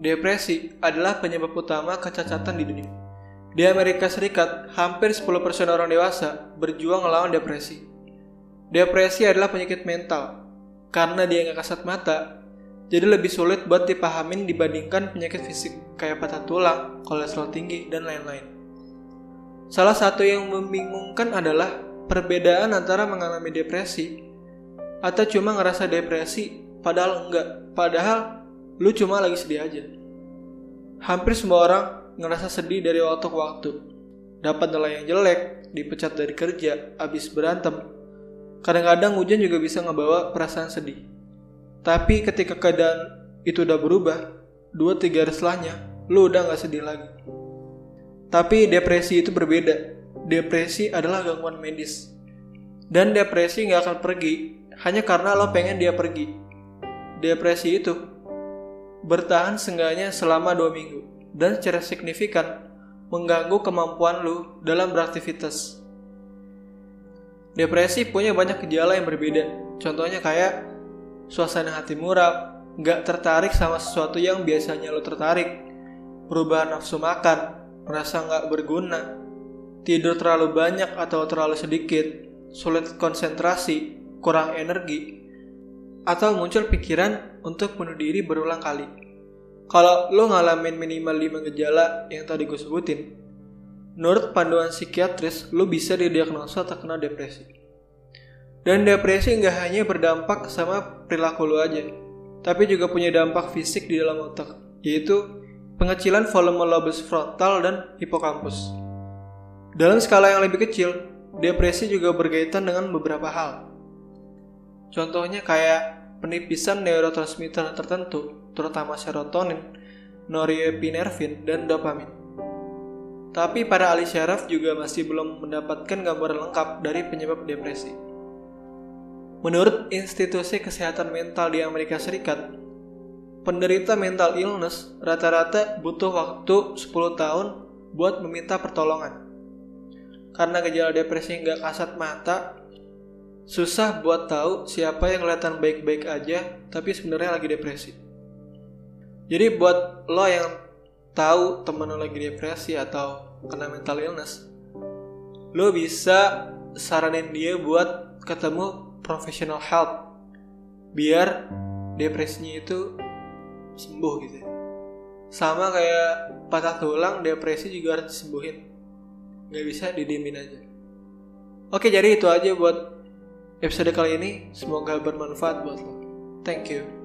Depresi adalah penyebab utama kecacatan di dunia. Di Amerika Serikat, hampir 10% orang dewasa berjuang melawan depresi. Depresi adalah penyakit mental. Karena dia nggak kasat mata, jadi lebih sulit buat dipahamin dibandingkan penyakit fisik kayak patah tulang, kolesterol tinggi, dan lain-lain. Salah satu yang membingungkan adalah perbedaan antara mengalami depresi atau cuma ngerasa depresi padahal enggak. Padahal lu cuma lagi sedih aja. Hampir semua orang ngerasa sedih dari waktu ke waktu. Dapat nilai yang jelek, dipecat dari kerja, habis berantem. Kadang-kadang hujan juga bisa ngebawa perasaan sedih. Tapi ketika keadaan itu udah berubah, dua tiga hari setelahnya, lu udah gak sedih lagi. Tapi depresi itu berbeda. Depresi adalah gangguan medis. Dan depresi nggak akan pergi hanya karena lo pengen dia pergi. Depresi itu bertahan seenggaknya selama dua minggu dan secara signifikan mengganggu kemampuan lo dalam beraktivitas. Depresi punya banyak gejala yang berbeda. Contohnya kayak suasana hati murab, nggak tertarik sama sesuatu yang biasanya lo tertarik, perubahan nafsu makan, merasa nggak berguna, tidur terlalu banyak atau terlalu sedikit, sulit konsentrasi, kurang energi, atau muncul pikiran untuk bunuh diri berulang kali. Kalau lo ngalamin minimal 5 gejala yang tadi gue sebutin, menurut panduan psikiatris, lo bisa didiagnosa terkena depresi. Dan depresi nggak hanya berdampak sama perilaku lo aja, tapi juga punya dampak fisik di dalam otak, yaitu pengecilan volume lobus frontal dan hipokampus. Dalam skala yang lebih kecil, depresi juga berkaitan dengan beberapa hal. Contohnya kayak penipisan neurotransmitter tertentu, terutama serotonin, norepinephrine, dan dopamin. Tapi para ahli syaraf juga masih belum mendapatkan gambaran lengkap dari penyebab depresi. Menurut Institusi Kesehatan Mental di Amerika Serikat, penderita mental illness rata-rata butuh waktu 10 tahun buat meminta pertolongan. Karena gejala depresi nggak kasat mata, susah buat tahu siapa yang kelihatan baik-baik aja tapi sebenarnya lagi depresi. Jadi buat lo yang tahu temen lo lagi depresi atau kena mental illness, lo bisa saranin dia buat ketemu professional help biar depresinya itu sembuh gitu ya. sama kayak patah tulang depresi juga harus disembuhin nggak bisa didiemin aja. Oke jadi itu aja buat episode kali ini. Semoga bermanfaat buat lo. Thank you